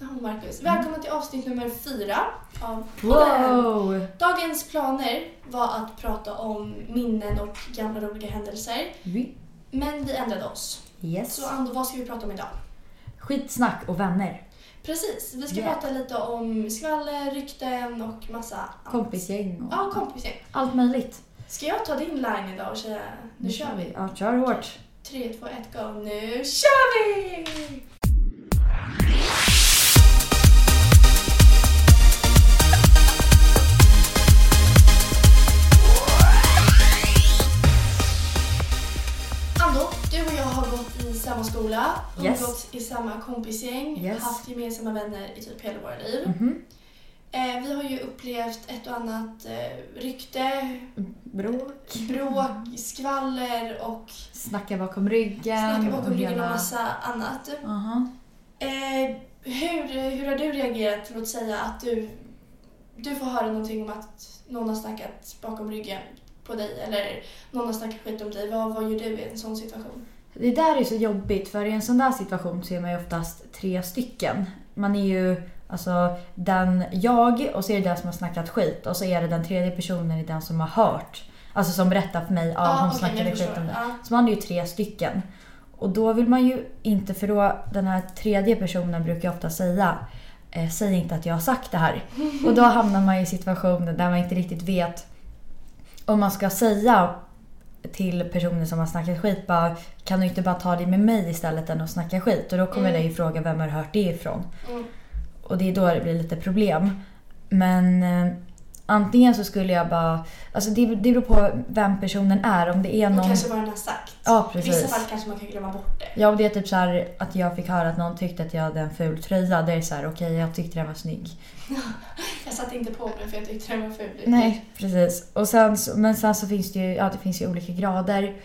Oh, Marcus. Välkomna till avsnitt nummer fyra av. Wow! Dagens planer var att prata om minnen och gamla roliga händelser. Vi- Men vi ändrade oss. Yes. Så Ando, vad ska vi prata om idag? Skitsnack och vänner. Precis, vi ska Yeah. prata lite om skvaller, rykten och massa. Kompisgäng och Ja, kompisgäng. allt möjligt. Ska jag ta din line idag och säga nu kör vi? Ja, kör hårt. 3, 2, 1, go. Nu kör vi! Samma skola, Yes. umgåtts i samma kompisgäng, Yes. haft gemensamma vänner i typ hela våra liv. Mhm. Eh, vi har ju upplevt ett och annat eh, rykte, Bråk. bråk, skvaller och Snacka bakom ryggen. snacka bakom och ryggen och massa annat. Aha. Eh, hur, hur har du reagerat, låt säga att du, du får höra någonting om att någon har snackat bakom ryggen på dig eller någon har snackat skit om dig. Vad, vad gör du i en sån situation? Det där är så jobbigt för i en sån där situation så är man ju oftast tre stycken. Man är ju alltså den jag och så är det den som har snackat skit och så är det den tredje personen är den som har hört. Alltså som berättar för mig, ja Ja, hon okej, snackade skit om det. Ja. Så man är ju tre stycken. Och då vill man ju inte, för då den här tredje personen brukar ofta säga eh, Säg inte att jag har sagt det här. Och då hamnar man i situationer där man inte riktigt vet om man ska säga till personen som har snackat skit bara Kan du inte bara ta det med mig istället än att snacka skit? Och då kommer Mm. det ju fråga vem har hört det ifrån? Mm. Och det är då det blir lite problem. Men eh, antingen så skulle jag bara... Alltså det, det beror på vem personen är. Om det är Och någon... kanske vad den har sagt. Ja, I vissa precis. fall kanske man kan glömma bort det. Ja, och det är typ så här att jag fick höra att någon tyckte att jag hade en ful tröja. Det är så här, okej, jag tyckte den var snygg. Jag satte inte på mig för jag tyckte den var ful. Nej, precis. Och sen, men sen så finns det ju, ja, det finns ju olika grader.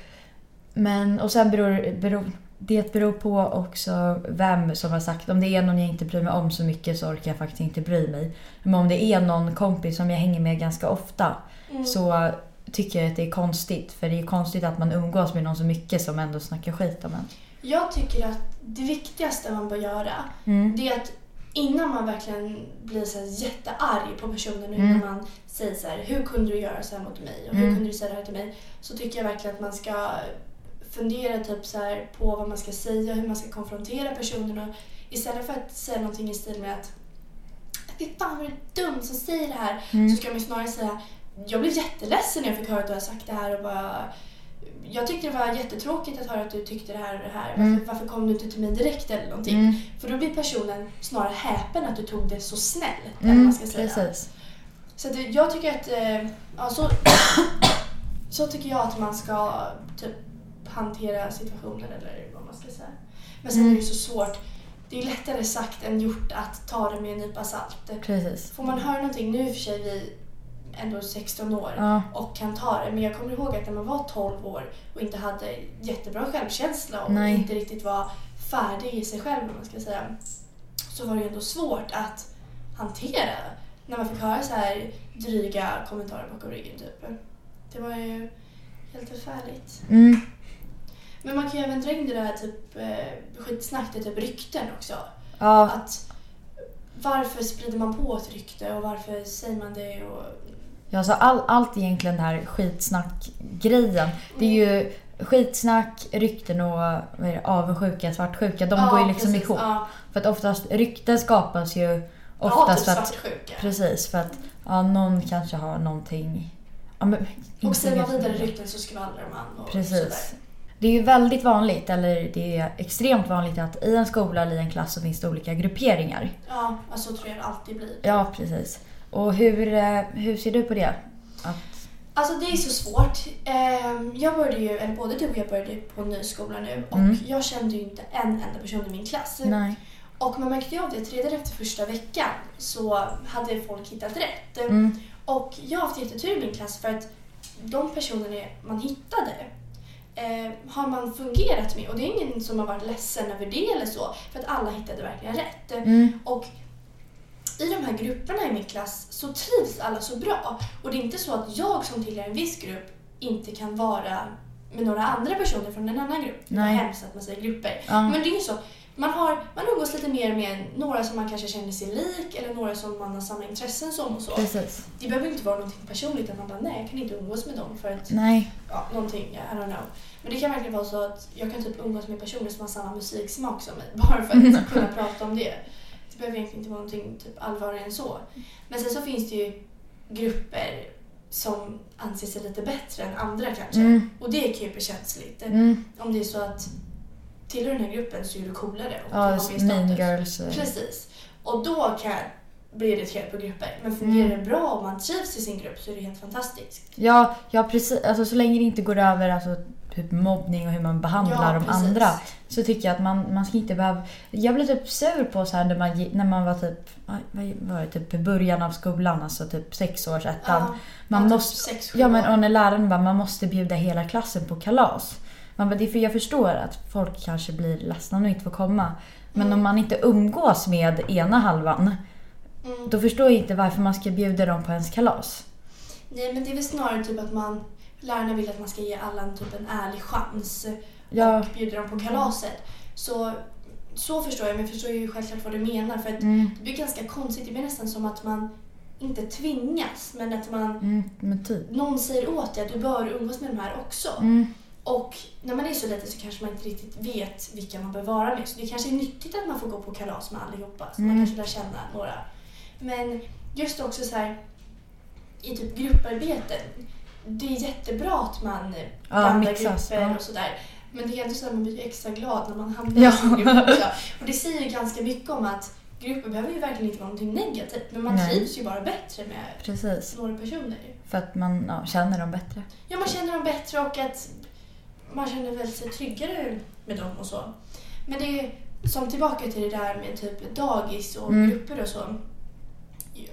Men, och sen beror, beror, det beror på också vem som har sagt. Om det är någon jag inte bryr mig om så mycket så orkar jag faktiskt inte bry mig. Men om det är någon kompis som jag hänger med ganska ofta Mm. så tycker jag att det är konstigt. För det är konstigt att man umgås med någon så mycket som ändå snackar skit om en. Jag tycker att det viktigaste man bör göra Mm. det är att innan man verkligen blir så jättearg på personen och Mm. innan man säger så här, hur kunde du göra så här mot mig och hur Mm. kunde du säga det här till mig? Så tycker jag verkligen att man ska fundera typ så här på vad man ska säga, hur man ska konfrontera personen och istället för att säga någonting i stil med att Fy fan vad du är dum som säger det här Mm. så ska man snarare säga jag blev jätteledsen när jag fick höra att du har sagt det här och bara jag tyckte det var jättetråkigt att höra att du tyckte det här och det här. Varför, Mm. varför kom du inte till mig direkt eller någonting? Mm. För då blir personen snarare häpen att du tog det så snällt. Mm, man ska säga. precis. Så det- jag tycker att, eh, ja, så, så tycker jag att man ska typ hantera situationer eller vad man ska säga. Men sen Mm. är det ju så svårt. Det är lättare sagt än gjort att ta det med en nypa salt. Precis. Får man höra någonting, nu i och för sig vi ändå 16 år Ja. och kan ta det. Men jag kommer ihåg att när man var 12 år och inte hade jättebra självkänsla och Nej. inte riktigt var färdig i sig själv man ska säga. Så var det ändå svårt att hantera när man fick höra så här dryga kommentarer bakom ryggen typ. Det var ju helt förfärligt. Mm. Men man kan ju även dra in det där typ eh, skitsnack, det är typ rykten också. Ja, Att varför sprider man på ett rykte och varför säger man det och Ja, så all, allt egentligen det här skitsnack-grejen. Det är ju skitsnack, rykten och vad är det, avundsjuka, svartsjuka. De Ja, går ju liksom precis, ihop. Ja, För att oftast rykten skapas ju ja oftast typ för att... svartsjuka. Precis, för att ja, någon kanske har någonting... Ja, men, Och säger man vidare rykten så skvallrar man och Precis. sådär. Det är ju väldigt vanligt, eller det är extremt vanligt att i en skola eller i en klass så finns det olika grupperingar. Ja, alltså, så tror jag det alltid blir. Ja, precis. Och hur, eh, hur ser du på det? Att, Alltså det är så svårt. Ehm, Jag började ju, eller både du och jag började på en ny skola nu och Mm. jag kände ju inte en enda person i min klass. Nej. Och man märkte ju av det redan efter första veckan så hade folk hittat rätt. Mm. Och jag har haft jättetur i min klass för att de personerna man hittade eh, har man fungerat med. Och det är ingen som har varit ledsen över det eller så. För att alla hittade verkligen rätt. Mm. Och i de här grupperna i min klass så trivs alla så bra. Och det är inte så att jag som tillhör en viss grupp inte kan vara med några andra personer från en annan grupp. Det var Nej. hemskt att man säger grupper. Ja. Men det är ju så. Man, har, man umgås lite mer med några som man kanske känner sig lik eller några som man har samma intressen som och så. Precis. Det behöver inte vara någonting personligt att man bara nej, jag kan inte umgås med dem för att Nej. ja, någonting, I don't know. Men det kan verkligen vara så att jag kan typ umgås med personer som har samma musiksmak som mig bara för att kunna prata om det. Det behöver egentligen inte vara någonting typ allvarligare än så. Men sen så finns det ju grupper som anser sig lite bättre än andra kanske. Mm. Och det kan ju bli känsligt. Mm. Om det är så att tillhör den här gruppen så är du coolare och Ja, har mer girls. Precis. Och då kan bli irriterad på grupper. Men fungerar det bra och man trivs i sin grupp så är det helt fantastiskt. Ja, ja precis. Alltså, så länge det inte går över alltså, typ mobbning och hur man behandlar Ja, de precis. andra. Så tycker jag att man, man ska inte behöva... Jag blev typ sur på så här när man, när man var typ, vad var det, typ i början av skolan, alltså typ sexårsettan. Ja, man ja, typ måste, sex, sju ja men och när läraren bara, man måste bjuda hela klassen på kalas. Man bara, det är för jag förstår att folk kanske blir ledsna de inte får komma. Men Mm. om man inte umgås med ena halvan, Mm. då förstår jag inte varför man ska bjuda dem på ens kalas. Nej, men det är väl snarare typ att man lärarna vill att man ska ge alla en, typ en ärlig chans Ja. och bjuda dem på kalaset. Så, så förstår jag, men jag förstår ju självklart vad du menar. För att Mm, det blir ganska konstigt. Det blir nästan som att man inte tvingas, men att man mm, men typ. någon säger åt dig att du bör umgås med de här också. Mm, Och när man är så liten så kanske man inte riktigt vet vilka man bör vara med. Så det kanske är nyttigt att man får gå på kalas med allihopa. Så man Mm. kanske lär känna några. Men just också så här i typ grupparbeten. Det är jättebra att man blandar mixas, grupper ja. och sådär. Men det är ändå så att man blir extra glad när man hamnar Ja. i sin grupp också. Och det säger ju ganska mycket om att grupper behöver ju verkligen inte vara någonting negativt. Men man Nej. trivs ju bara bättre med precis. några personer. För att man ja, känner dem bättre. Ja, man känner dem bättre och att man känner väl sig tryggare med dem och så. Men det är som tillbaka till det där med typ dagis och Mm. grupper och så.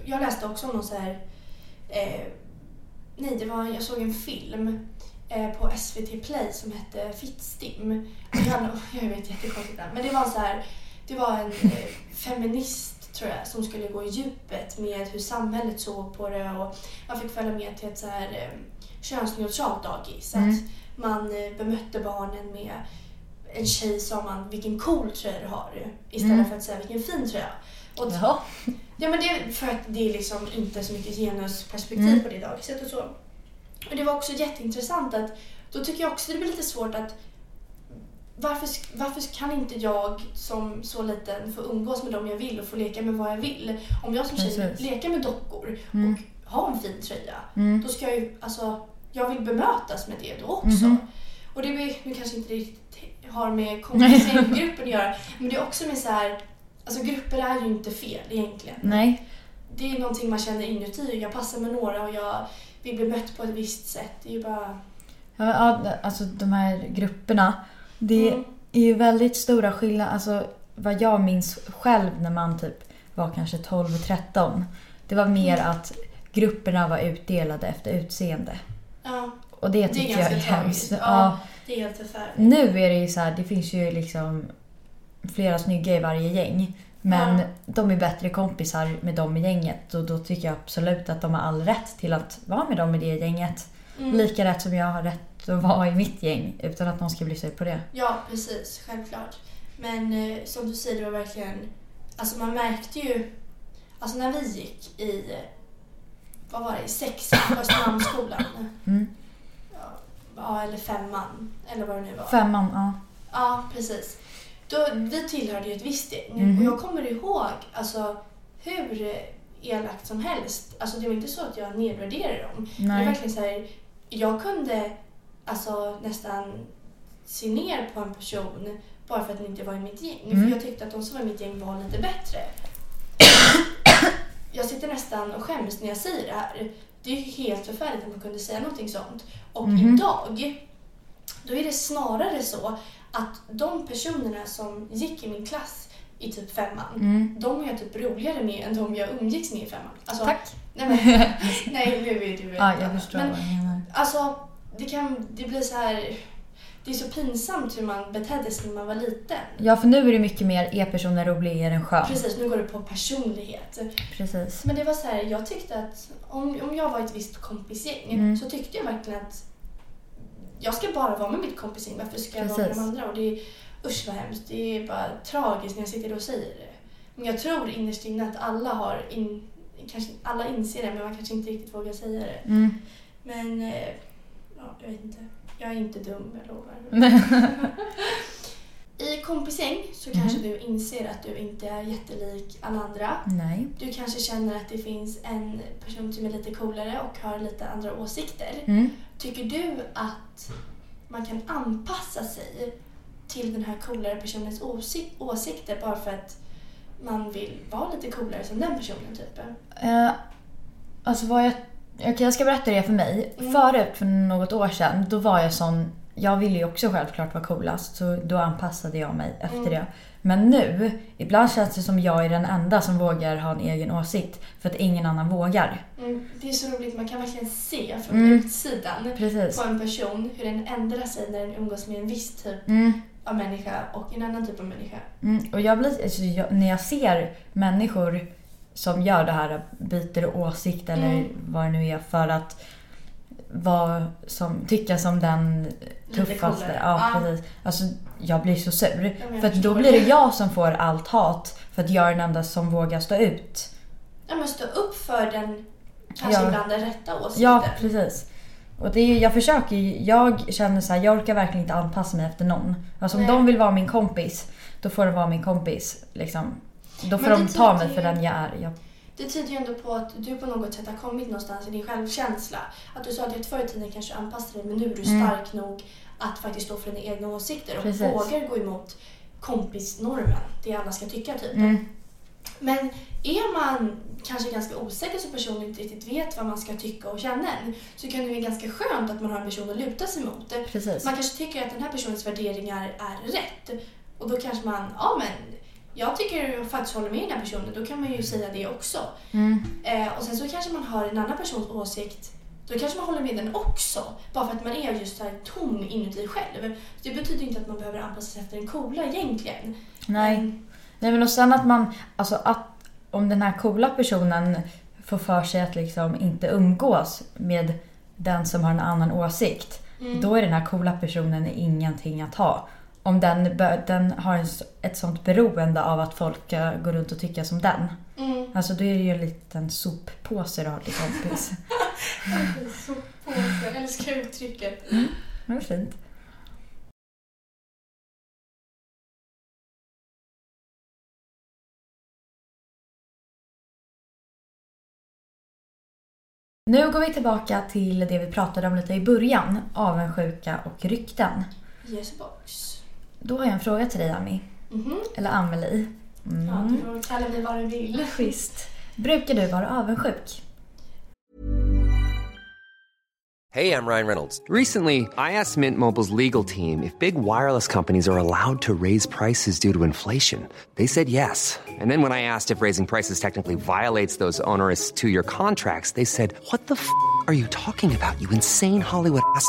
Jag läste också om någon så här... Eh, nej, det var, jag såg en film eh, på SVT Play som hette Fittstim. Jag vet, jättekonstigt namn. Men det var så här... Det var en eh, feminist, tror jag, som skulle gå i djupet med hur samhället såg på det och man fick följa med till ett så här eh, könsneutralt dagis. Mm. Att man bemötte barnen med en tjej sa man vilken cool tröja du har istället Mm. för att säga vilken fin tröja. Och Jaha. Ja men det är för att det är liksom inte så mycket genusperspektiv Mm. på det dagiset och så. Och det var också jätteintressant att då tycker jag också det blir lite svårt att varför, varför kan inte jag som så liten få umgås med dem jag vill och få leka med vad jag vill? Om jag som tjej Precis. leker med dockor Mm. och har en fin tröja, Mm. då ska jag ju, alltså, jag vill bemötas med det då också. Mhm. Och det blir, nu kanske inte riktigt har med kompisgruppen att göra, men det är också med så här, alltså grupper är ju inte fel egentligen Nej. det är någonting man känner inuti. Jag passar med några och jag vill bli mött på ett visst sätt. Det är ju bara... Ja, alltså de här grupperna. Det Mm. är ju väldigt stora skillnader. Alltså vad jag minns själv när man typ var kanske 12-13. Det var mer Mm. att grupperna var utdelade efter utseende. Ja, Och det tycker jag är hemskt. Ja, Ja. det är helt förfärligt. Nu är det ju så här, det finns ju liksom flera snygga i varje gäng. Men Ja. de är bättre kompisar med dem i gänget och då tycker jag absolut att de har all rätt till att vara med dem i det gänget. Mm. Lika rätt som jag har rätt att vara i mitt gäng utan att någon ska bli sur på det. Ja, precis. Självklart. Men eh, som du säger, det var verkligen... Alltså man märkte ju... Alltså när vi gick i... Vad var det? I sexan på Östermalmsskolan. Mm. Ja, eller femman. Eller vad det nu var. Femman, ja. Ja, precis. Då, vi tillhörde ju ett visst gäng Mhm. och jag kommer ihåg alltså, hur elakt som helst. Alltså, det var inte så att jag nedvärderade dem. Det var Nej. verkligen så här, jag kunde alltså, nästan se ner på en person bara för att den inte var i mitt gäng. Mm. För jag tyckte att de som var i mitt gäng var lite bättre. jag sitter nästan och skäms när jag säger det här. Det är ju helt förfärligt att man kunde säga någonting sånt. Och Mhm. idag, då är det snarare så att de personerna som gick i min klass i typ femman, Mm. de är jag typ roligare med än de jag umgicks med i femman. Alltså, Tack. Nej, men, nej nu är du Ja, jag förstår Men vad du menar. alltså, det kan, det blir så här, det är så pinsamt hur man betedde sig när man var liten. Ja, för nu är det mycket mer är personen rolig, är den skön? Precis, nu går det på personlighet. Precis. Men det var så här, jag tyckte att om, om jag var ett visst kompisgäng Mm. så tyckte jag verkligen att jag ska bara vara med mitt kompisgäng. Varför ska jag vara med de andra? Och det är, usch vad hemskt. Det är bara tragiskt när jag sitter och säger det. Men jag tror innerst inne att alla har in, kanske alla inser det men man kanske inte riktigt vågar säga det. Mm. Men eh, ja, jag vet inte. Jag är inte dum, jag lovar. Kompisgäng så kanske Mhm. du inser att du inte är jättelik alla andra. Nej. Du kanske känner att det finns en person som är lite coolare och har lite andra åsikter. Mm. Tycker du att man kan anpassa sig till den här coolare personens åsi- åsikter bara för att man vill vara lite coolare som den personen typ? Eh, alltså vad jag... Okej, jag ska berätta det för mig. Mm. Förut, för något år sedan, då var jag sån... Jag ville ju också självklart vara coolast, så då anpassade jag mig efter Mm. det. Men nu, ibland känns det som jag är den enda som vågar ha en egen åsikt. För att ingen annan vågar. Mm, det är så roligt, man kan verkligen se från Mm. utsidan Precis. på en person hur den ändrar sig när den umgås med en viss typ Mm. av människa och en annan typ av människa. Mm, och jag blir, alltså jag, när jag ser människor som gör det här, byter åsikt eller Mm. vad det nu är för att vara som, tycka som den tuffaste. Ja, Ja. precis. Alltså, jag blir så sur. jag för då blir det jag som får allt hat för att jag är den enda som vågar stå ut. Ja, men stå upp för den kanske Ja. ibland den rätta åsikten. Ja, precis. Och det är, jag försöker jag känner så här, jag orkar verkligen inte anpassa mig efter någon. Alltså om Nej. de vill vara min kompis, då får de vara min kompis. Liksom. Då får Men de ta mig för ju- den jag är. Jag, Det tyder ju ändå på att du på något sätt har kommit någonstans i din självkänsla. Att du sa att förr i tiden kanske du anpassade dig men nu är du Mm. stark nog att faktiskt stå för dina egna åsikter och Precis. vågar gå emot kompisnormen, det alla ska tycka typ. mm, Men är man kanske ganska osäker som person och inte riktigt vet vad man ska tycka och känna än, så kan det vara ganska skönt att man har en person att luta sig mot. precis. Man kanske tycker att den här personens värderingar är rätt. Och då kanske man, ja men jag tycker jag faktiskt håller med den här personen, då kan man ju säga det också. Mm, Eh, och sen så kanske man har en annan persons åsikt, då kanske man håller med den också. Bara för att man är just så här tom inuti själv. Det betyder inte att man behöver anpassa sig efter den coola egentligen. nej. Men, nej men och sen att man, alltså att om den här coola personen får för sig att liksom inte umgås med den som har en annan åsikt. mm, Då är den här coola personen ingenting att ha. Om den, den har en, ett sånt beroende av att folk ska gå runt och tycka som den. mm. Alltså då är det ju en liten soppåse du har till kompis. Så påse, jag älskar uttrycket. Det var fint. Nu går vi tillbaka till det vi pratade om lite i början. Avundsjuka och rykten. Yes box. Då har jag en fråga till dig Ami. Mhm. Eller Amelie. Ja, Mm. du får kalla mig vad du vill. Schysst. Brukar du vara avundsjuk? Hey, I'm Ryan Reynolds. Recently, I asked Mint Mobile's legal team if big wireless companies are allowed to raise prices due to inflation. They said yes. And then when I asked if raising prices technically violates those onerous two year contracts, they said, What the f are you talking about, you insane Hollywood ass?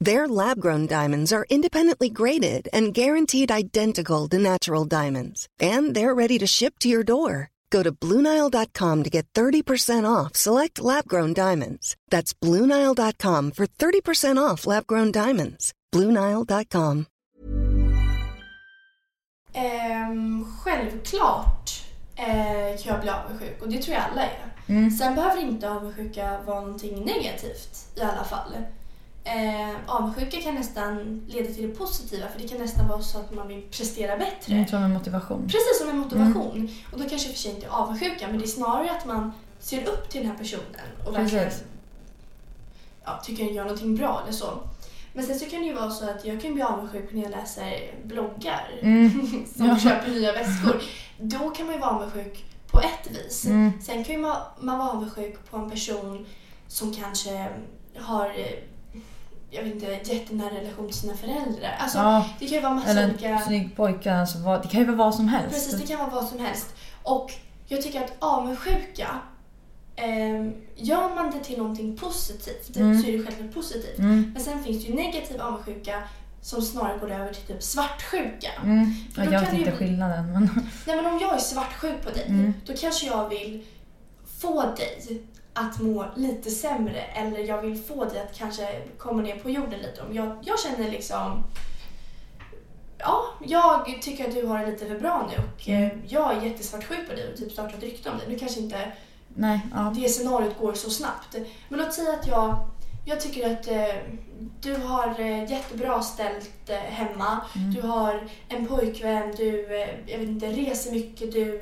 Their lab grown diamonds are independently graded and guaranteed identical to natural diamonds, and they're ready to ship to your door. Go to BlueNile.com to get 30% off select lab grown diamonds. That's BlueNile.com for 30% off lab grown diamonds. BlueNile.com. Ehm, självklart eh, kan jag bli avundsjuk och det tror jag alla är. Sen behöver inte avundsjuka vara någonting negativt i alla fall. Eh, avundsjuka kan nästan leda till det positiva för det kan nästan vara så att man vill prestera bättre. Mm, som en motivation. Precis som en motivation. Och då kanske för sig inte är avundsjuka men det är snarare att man ser upp till den här personen och verkligen ja, tycker den gör någonting bra eller så. Men sen så kan det ju vara så att jag kan bli avundsjuk när jag läser bloggar Mm. som Ja. köper nya väskor. Då kan man ju vara avundsjuk på ett vis. Mm. Sen kan ju man, man vara avundsjuk på en person som kanske har eh, jag vet inte, jättenära relation till sina föräldrar. Alltså, Ja, det kan ju vara massa eller olika... en snygg pojke. Alltså, det kan ju vara vad som helst. Precis, det kan vara vad som helst. Och jag tycker att avundsjuka, eh, gör man det till någonting positivt Mm. så är det självklart positivt. Mm. Men sen finns det ju negativ avundsjuka som snarare går över till typ svartsjuka. Mm. Ja, jag vet ju inte bli- skillnaden. Men... Nej men om jag är svartsjuk på dig, Mm. då kanske jag vill få dig att må lite sämre eller jag vill få dig att kanske komma ner på jorden lite. Om jag, jag känner liksom Ja, jag tycker att du har det lite för bra nu och eh, jag är jättesvartsjuk på dig och typ startat ett rykte om dig. Nu kanske inte Nej, ja. det scenariot går så snabbt. Men låt säga att jag, jag tycker att eh, du har eh, jättebra ställt eh, hemma. Mm. Du har en pojkvän, du eh, jag vet inte, reser mycket, du...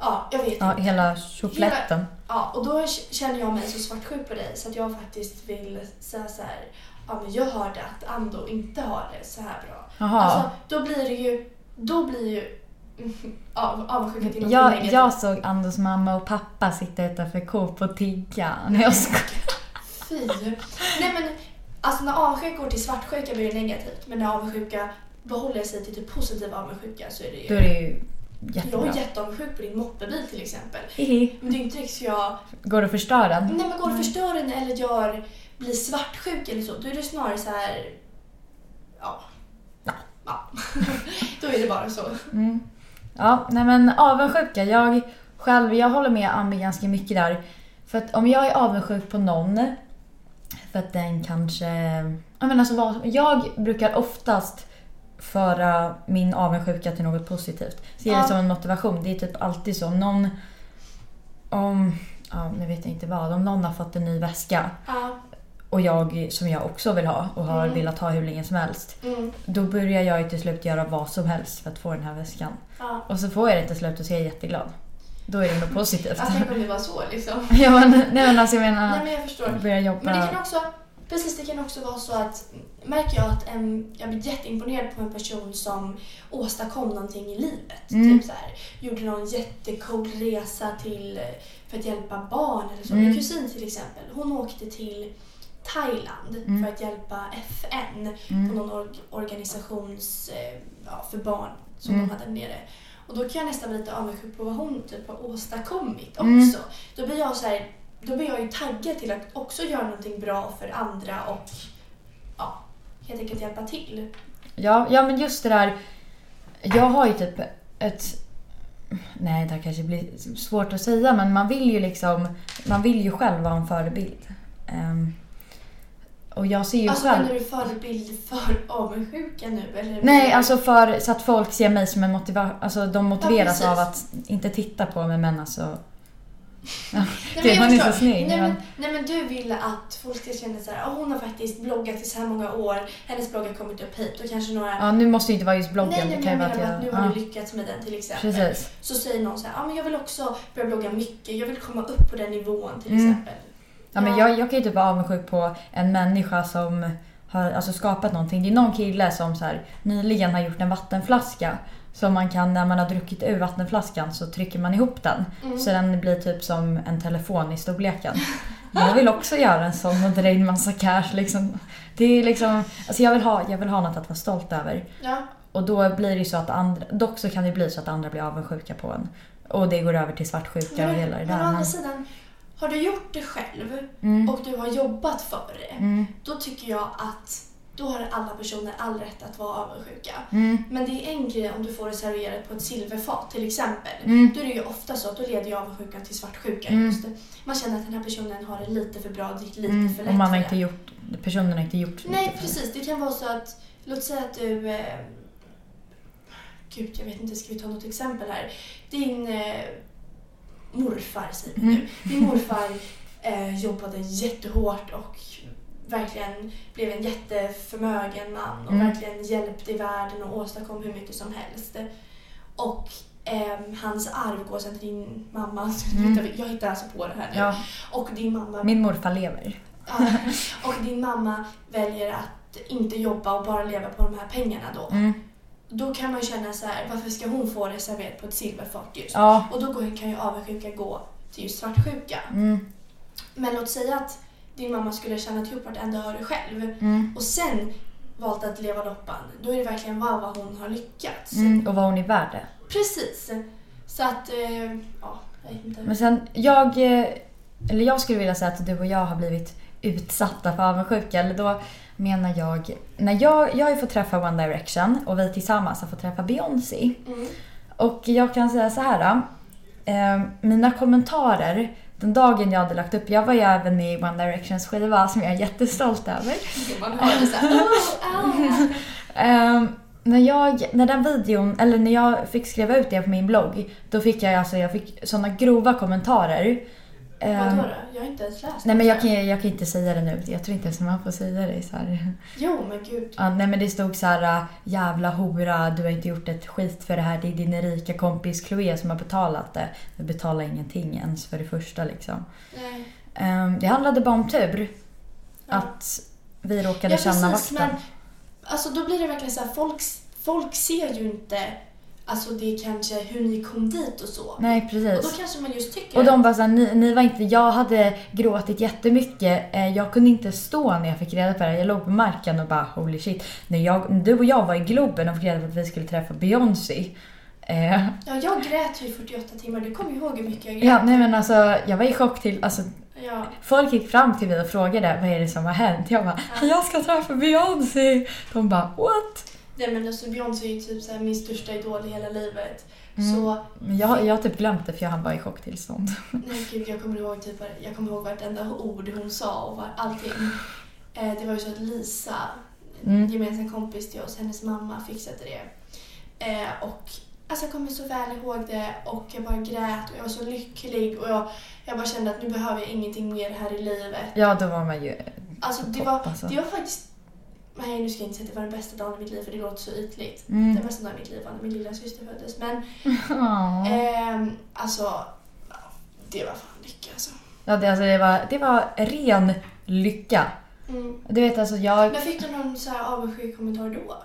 Ja, jag vet ja, inte. hela tjoflätten. Ja, och då känner jag mig så svartsjuk på dig så att jag faktiskt vill säga så här. Ja, men jag hörde att Ando inte har det så här bra. Jaha. Alltså, då blir det ju... Då blir ju... Av, avundsjuka till något jag, negativt. jag såg Anders mamma och pappa sitta utanför Coop och tigga. Nej, jag skojar. Fy. Nej men, alltså när avundsjuka går till svartsjuka blir det negativt. Men när avundsjuka behåller sig till typ positiv avundsjuka så är det ju... Då är det ju jag jättebra. är jätteavundsjuk på din moppebil till exempel. Hihi. Men det är inte riktigt så jag... Går det att förstöra den? Nej men går och förstör den eller gör... Blir svartsjuk eller så. Då är det snarare så här... Ja. Ja. ja. då är det bara så. Mm. Ja, nej men avundsjuka. Jag själv, jag håller med Ambi ganska mycket där. För att om jag är avundsjuk på någon för att den kanske... Jag, menar alltså jag brukar oftast föra min avundsjuka till något positivt. Se det Ja. som en motivation. Det är typ alltid så. Om någon... Om... Ja, nu vet jag inte vad. Om någon har fått en ny väska Ja. och jag, som jag också vill ha och har Mm. velat ha hur länge som helst. Mm. Då börjar jag ju till slut göra vad som helst för att få den här väskan. Ja. Och så får jag det till slut och så är jag jätteglad. Då är det nog positivt. Jag tänker om det var så liksom. ja, men, nej men alltså jag menar, Nej men jag förstår. jag börjar jobba... Men det kan också, precis det kan också vara så att märker jag att en, jag blir jätteimponerad på en person som åstadkom någonting i livet. Mm. Typ så här, gjorde någon jättecool resa till, för att hjälpa barn eller så. Mm. Min kusin till exempel, hon åkte till Thailand Mm. för att hjälpa FN Mm. på någon org, organisations eh, ja, för barn som Mm. de hade nere. Och då kan jag nästan bli lite avundsjuk på vad hon typ har åstadkommit också. Mm. Då blir jag så här, då blir jag ju taggad till att också göra någonting bra för andra och ja, helt enkelt hjälpa till. Ja, ja, men just det där. Jag har ju typ ett... Nej, det här kanske blir svårt att säga, men man vill ju liksom... Man vill ju själv vara en förebild. Ehm, och jag ser ju Alltså själv... menar du förebild för avundsjuka nu eller? Nej, alltså för, så att folk ser mig som en motivation. Alltså de motiveras precis. av att inte titta på mig men alltså... Nej, jag hon är så snygg. Nej men- nej men du vill att folk ska känna så här, "Åh, hon har faktiskt bloggat i så här många år, hennes blogg har kommit upp hit och kanske några Ja, nu måste ju inte vara just bloggen. Nej, nej, det men jag menar att att nu har ja, du lyckats med den till exempel. Precis. Så säger någon så här, ja men jag vill också börja blogga mycket, jag vill komma upp på den nivån till Mm. exempel. Ja, men jag, jag kan ju typ vara avundsjuk på en människa som har alltså, skapat någonting. Det är någon kille som så här, nyligen har gjort en vattenflaska. Som man kan, när man har druckit ur vattenflaskan så trycker man ihop den. Mm. Så den blir typ som en telefon i storleken. Jag vill också göra en sån och dra in massa cash liksom. Det är liksom, alltså jag vill ha, jag vill ha något att vara stolt över. Ja, Och då blir det så att andra, dock så kan det bli så att andra blir avundsjuka på en. Och det går över till svartsjuka och hela det men å där. andra sidan, har du gjort det själv mm, och du har jobbat för det, mm, då tycker jag att då har alla personer all rätt att vara avundsjuka. mm, Men det är en grej om du får det serverat på ett silverfat till exempel. mm. Då är det ju ofta så att då leder ju avundsjukan till svartsjuka. Mm. Just det. Man känner att den här personen har det lite för bra, lite Mm, för och lätt man har inte gjort, personen har inte gjort Nej, precis. Det kan vara så att, låt säga att du... Eh, gud, jag vet inte, ska vi ta något exempel här? Din eh, morfar, säger vi Mm. nu. Din morfar eh, jobbade jättehårt och verkligen blev en jätteförmögen man och Mm. verkligen hjälpte i världen och åstadkom hur mycket som helst. Och ehm, hans arv går sen till din mamma. Mm. Jag hittar alltså på det här nu. Ja, Och din mamma min morfar lever. Ja, och din mamma väljer att inte jobba och bara leva på de här pengarna då. Mm. Då kan man känna så här, varför ska hon få det serverat på ett silverfat just? Ja. Och då kan ju avundsjuka gå till just svartsjuka. Mm. Men låt säga att din mamma skulle tjänat ihop vartenda öre själv Mm. och sen valt att leva loppan. Då är det verkligen wow vad hon har lyckats. Mm. Och vad hon är värd det. Precis. Så att, eh, ja, jag vet inte. Men sen, jag, eh, eller jag skulle vilja säga att du och jag har blivit utsatta för avundsjuka. Eller då menar jag, när jag, jag har ju fått träffa One Direction och vi tillsammans har fått träffa Beyoncé. Mm. Och jag kan säga så här. Eh, mina kommentarer den dagen jag hade lagt upp, jag var ju även med i One Directions skiva som jag är jättestolt över. Oh. Ehm, när, jag, när den videon, eller när jag fick skriva ut det på min blogg, då fick jag alltså, jag fick såna grova kommentarer. Ehm, Vadå då? Jag har inte ens läst nej men jag kan, jag kan inte säga det nu, jag tror inte ens man får säga det så här. Jo men gud. Ja, nej men det stod så här jävla hora, du har inte gjort ett skit för det här, det är din rika kompis Chloé som har betalat det. Jag betalar ingenting ens för det första liksom. Nej. Ehm, det handlade bara om tur. Ja. Att vi råkade Ja känna precis vakten. men alltså då blir det verkligen så här, folk, folk ser ju inte alltså det är kanske hur ni kom dit och så. Nej och precis. då kanske man just tycker Och de bara såhär, ni, ni var inte, jag hade gråtit jättemycket. Eh, Jag kunde inte stå när jag fick reda på det. Jag låg på marken och bara holy shit. När jag, du och jag var i Globen och fick reda på att vi skulle träffa Beyoncé. Eh, Ja, jag grät ju i 48 timmar. Du kommer ihåg hur mycket jag grät? ja, nej men alltså jag var i chock till, alltså Ja. folk gick fram till mig och frågade vad är det som har hänt. Jag bara, jag ska träffa Beyoncé. De bara, what? Nej men alltså Beyoncé är ju typ så min största idol i hela livet. Mm. Så, Men jag, jag har typ glömt det för jag var i chocktillstånd. nej gud jag kommer ihåg typ, jag kommer ihåg vartenda ord hon sa och var, allting. Eh, det var ju så att Lisa, Mm. en gemensam kompis till oss, hennes mamma fixade det. Eh, och alltså jag kommer så väl ihåg det och jag bara grät och jag var så lycklig och jag, jag bara kände att nu behöver jag ingenting mer här i livet. Ja, då var man ju Alltså det var, alltså. det var faktiskt... Nej, nu ska jag inte säga att det var den bästa dagen i mitt liv för det låter så ytligt. Mm. Den bästa dagen i mitt liv var när min lilla syster föddes. Men ehm, alltså, det var fan lycka alltså. Ja, det, alltså, det, var, det var ren lycka. Mm. Du vet alltså jag... Men fick du någon så här avundsjuk kommentar då?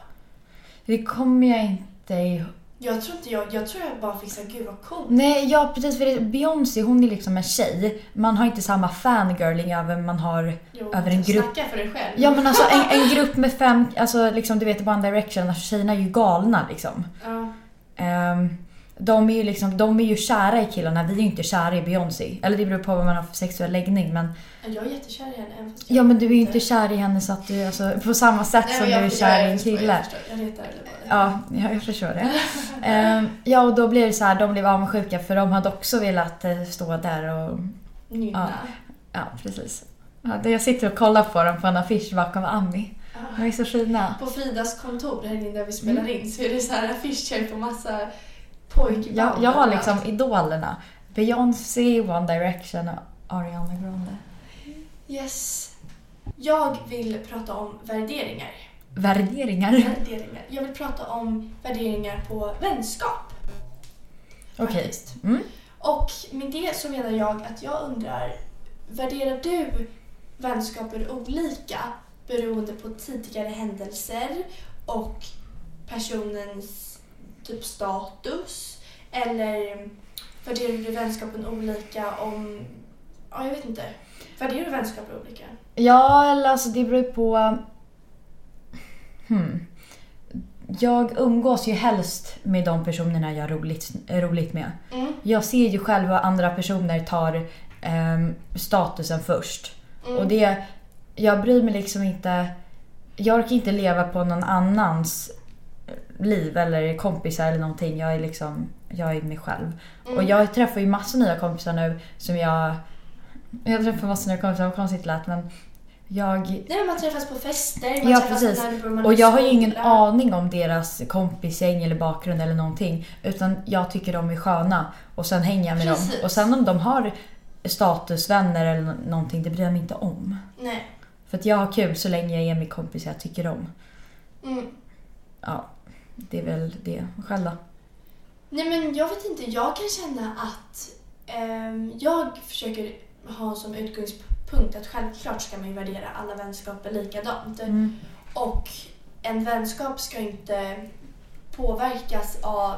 Det kommer jag inte ihåg. Jag tror inte jag, jag tror jag bara fick säga gud vad coolt. Nej, ja precis. För det- Beyoncé hon är liksom en tjej. Man har inte samma fangirling över man har... Jo, över en grupp. Snacka för dig själv. Ja men alltså en, en grupp med fem, alltså liksom du vet One Direction, alltså tjejerna är ju galna liksom. Ja. Ehm, de är ju liksom, de är ju kära i killarna, vi är ju inte kära i Beyoncé. Eller det beror på vad man har för sexuell läggning men... Jag är jättekär i henne. jag Ja men du är ju inte kär i henne så att du, alltså på samma sätt Nej, som men du är jag- kär jag i en kille. Jag, förstår, jag det Ja, ja, jag förstår det. Ehm, ja, och då blir det så här, de blev avundsjuka för de hade också velat eh, stå där och... Nynna. Ja, precis. Ja, jag sitter och kollar på dem på en affisch bakom Ami. De är så fina. På Fridas kontor här inne där vi spelar Mm. in så är det så här affischer på massa pojkband. Jag, jag har liksom idolerna. Beyoncé, One Direction och Ariana Grande. Yes. Jag vill prata om värderingar. Värderingar. värderingar. Jag vill prata om värderingar på vänskap. Okej. faktiskt. Mm. Och med det så menar jag att jag undrar, värderar du vänskaper olika beroende på tidigare händelser och personens typ status? Eller värderar du vänskapen olika om... Ja, jag vet inte. Värderar du vänskaper olika? Ja, eller alltså det beror ju på... Hmm. Jag umgås ju helst med de personerna jag har roligt, roligt med. Mm. Jag ser ju själv vad andra personer tar ehm, statusen först. Mm. Och det, jag bryr mig liksom inte... Jag orkar inte leva på någon annans liv eller kompisar eller någonting. Jag är liksom, jag är mig själv. Mm. Och jag träffar ju massa nya kompisar nu som jag... Jag träffar massa nya kompisar, vad konstigt lät men jag... Nej, man träffas på fester, man Ja träffas precis. när man Och jag har ju ingen aning om deras kompisgäng eller bakgrund eller någonting. Utan jag tycker de är sköna och sen hänger jag med Precis. dem. Och sen om de har statusvänner eller nå- någonting, det bryr jag mig inte om. Nej. För att jag har kul så länge jag är med kompisar jag tycker om. Mm. Ja, det är väl det. Själv då? Nej men jag vet inte, jag kan känna att ehm, jag försöker ha som utgångspunkt att självklart ska man ju värdera alla vänskaper likadant. Mm. Och en vänskap ska inte påverkas av,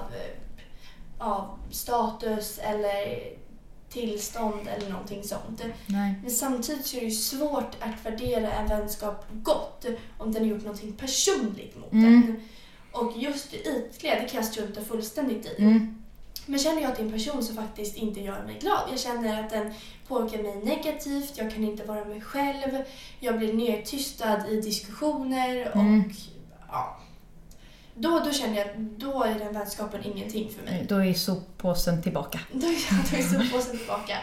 av status eller tillstånd eller någonting sånt. Nej. Men samtidigt så är det ju svårt att värdera en vänskap gott om den har gjort någonting personligt mot Mm. en. Och just det ytliga, det kan jag strunta fullständigt i. Mm. Men känner jag att det är en person som faktiskt inte gör mig glad, jag känner att den påverkar mig negativt, jag kan inte vara mig själv, jag blir nedtystad i diskussioner och Mm. ja. Då, då känner jag att då är den vänskapen ingenting för mig. Då är soppåsen tillbaka. Då är då är soppåsen tillbaka.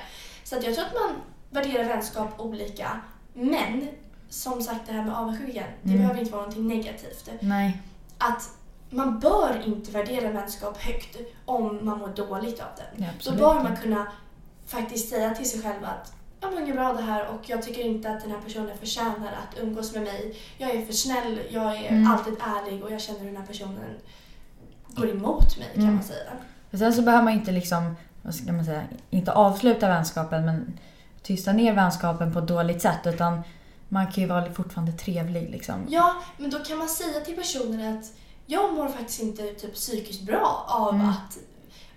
Så att jag tror att man värderar vänskap olika. Men som sagt det här med avundsjukan, det Mm. behöver inte vara någonting negativt. Nej. Att man bör inte värdera vänskap högt om man mår dåligt av den. Ja, Då bör man kunna faktiskt säga till sig själv att jag mår inget bra av det här och jag tycker inte att den här personen förtjänar att umgås med mig. Jag är för snäll, jag är Mm. alltid ärlig och jag känner hur den här personen går emot mig kan Mm. man säga. För sen så behöver man inte liksom, vad ska man säga, inte avsluta vänskapen men tysta ner vänskapen på ett dåligt sätt utan man kan ju vara fortfarande trevlig liksom. Ja, men då kan man säga till personen att jag mår faktiskt inte typ psykiskt bra av Mm. att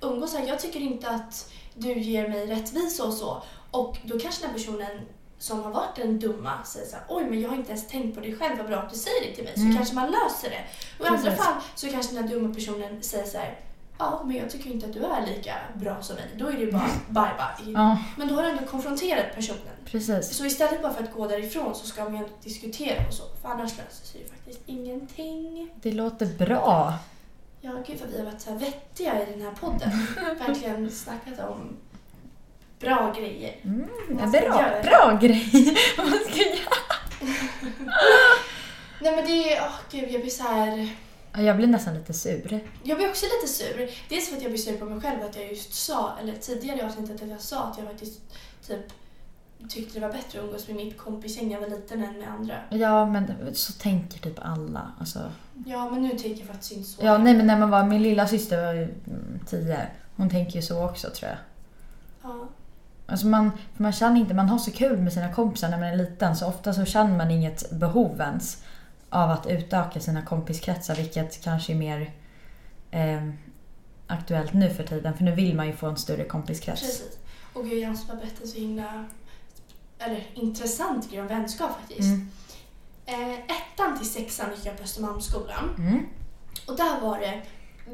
umgås här. Jag tycker inte att du ger mig rättvisa och så. Och då kanske den personen som har varit den dumma säger så här, oj men jag har inte ens tänkt på det själv, vad bra att du säger det till mig. Så Mm. kanske man löser det. Och i andra fall så kanske den här dumma personen säger så här, ja men jag tycker inte att du är lika bra som mig. Då är det ju bara bye bye. Ja, Men då har du ändå konfronterat personen. precis. Så istället bara för att gå därifrån så ska ju ändå diskutera och så. För annars löser sig ju faktiskt ingenting. Det låter bra. Ja, gud vad vi har varit så här vettiga i den här podden. Verkligen snackat om bra grejer. Mm, bra, bra grej. Vad ska jag göra? Nej men det är, åh gud jag blir så här. Ja, Jag blir nästan lite sur. Jag blir också lite sur. Dels för att jag blir sur på mig själv att jag just sa, eller tidigare i avsnittet att jag sa att jag faktiskt typ tyckte det var bättre att umgås med mitt kompisgäng när jag var liten än med andra. Ja, men så tänker typ alla. Alltså, Ja men nu tänker jag faktiskt inte så. ja, nej, men när man var, min lilla syster var ju mm, tio. Hon tänker ju så också tror jag. Ja. Alltså man, för man känner inte, man har så kul med sina kompisar när man är liten så ofta så känner man inget behov ens av att utöka sina kompiskretsar vilket kanske är mer eh, aktuellt nu för tiden för nu vill man ju få en större kompiskrets. Precis. Och gud, jag måste bara berätta en så himla eller, intressant grej om vänskap faktiskt. Mm. Eh, ettan till sexan gick jag på Östermalmsskolan. Mm. Och där var det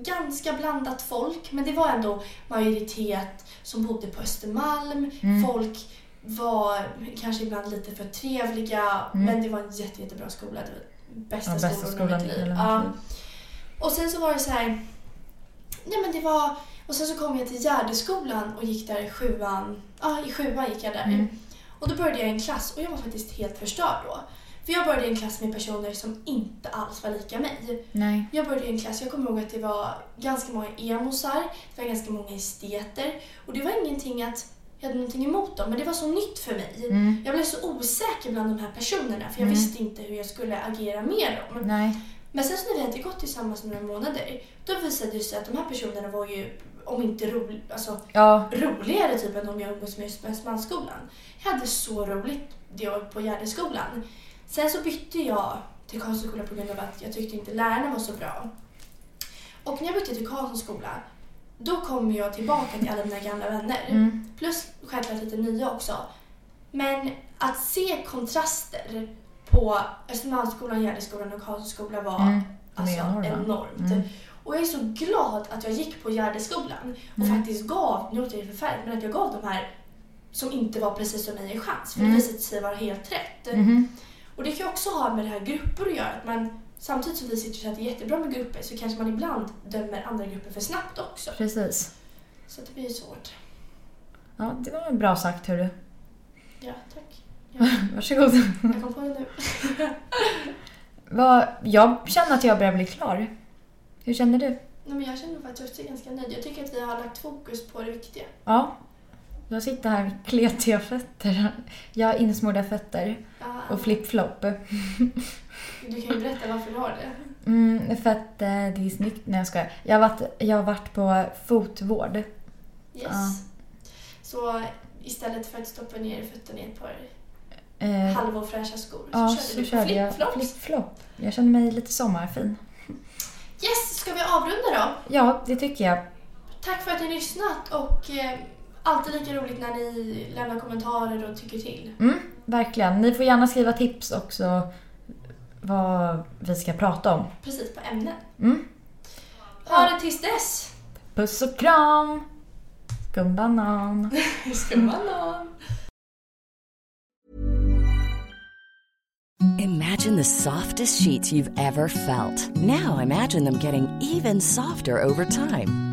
ganska blandat folk, men det var ändå majoritet som bodde på Östermalm. Mm. Folk var kanske ibland lite för trevliga, Mm. men det var en jätte, jättebra skola. Det var bästa, Ja, bästa skolan, i mitt liv. Ja. Och sen så var det så här... Nej men det var... Och sen så kom jag till Gärdeskolan och gick där i sjuan. Ja, i sjuan gick jag där. Mm. Och då började jag i en klass och jag var faktiskt helt förstörd då. För jag började i en klass med personer som inte alls var lika mig. Nej. Jag började i en klass, jag kommer ihåg att det var ganska många emosar, det var ganska många esteter. Och det var ingenting att jag hade någonting emot dem, men det var så nytt för mig. Mm. Jag blev så osäker bland de här personerna för jag Mm. visste inte hur jag skulle agera med dem. Nej. Men sen så när vi hade gått tillsammans några månader, då visade det sig att de här personerna var ju, om inte ro, alltså, Ja. roligare typ än de jag umgås med i Östermalmsskolan. Jag hade så roligt det året på Gärdeskolan. Sen så bytte jag till Karlssons skola på grund av att jag tyckte inte lärarna var så bra. Och när jag bytte till Karlssons skola, då kom jag tillbaka till alla mina gamla vänner. Mm. Plus självklart lite nya också. Men att se kontraster på Östermalmsskolan, Gärdeskolan och Karlssons skola var Mm. Alltså, enorma. enormt. Mm. Och jag är så glad att jag gick på Gärdeskolan och Mm. faktiskt gav, nu låter det förfärligt, men att jag gav de här som inte var precis som mig en chans. För Mm. det visade sig vara helt rätt. Mhm. Och det kan ju också ha med det här grupper att göra. Att man, samtidigt som vi sitter och säger att det är jättebra med grupper så kanske man ibland dömer andra grupper för snabbt också. Precis. Så det blir ju svårt. Ja, det var bra sagt hörru. Ja, tack. Ja, Varsågod. jag kom på det nu. Vad, jag känner att jag börjar bli klar. Hur känner du? Nej, men jag känner att jag är ganska nöjd. Jag tycker att vi har lagt fokus på det viktiga. Ja, Jag sitter här med kletiga fötter. Jag har insmorda fötter Ja, och flip-flop. du kan ju berätta varför du har det. Mm, för att eh, det är snyggt. Nej jag skojar. Jag har varit, jag har varit på fotvård. Yes. Ja. Så istället för att stoppa ner fötterna i ett par Eh, halvofräscha skor så ja, körde så du körde jag flip-flop. Jag kände mig lite sommarfin. Yes, ska vi avrunda då? Ja, det tycker jag. Tack för att ni har lyssnat och eh, alltid lika roligt när ni lämnar kommentarer och tycker till. Mm, verkligen. Ni får gärna skriva tips också vad vi ska prata om. Precis på ämnen. Mm. Ha det tills dess! Puss och kram! Skumbanan. Skumbanan! Imagine the softest sheets you've ever felt. Now imagine them getting even softer over time.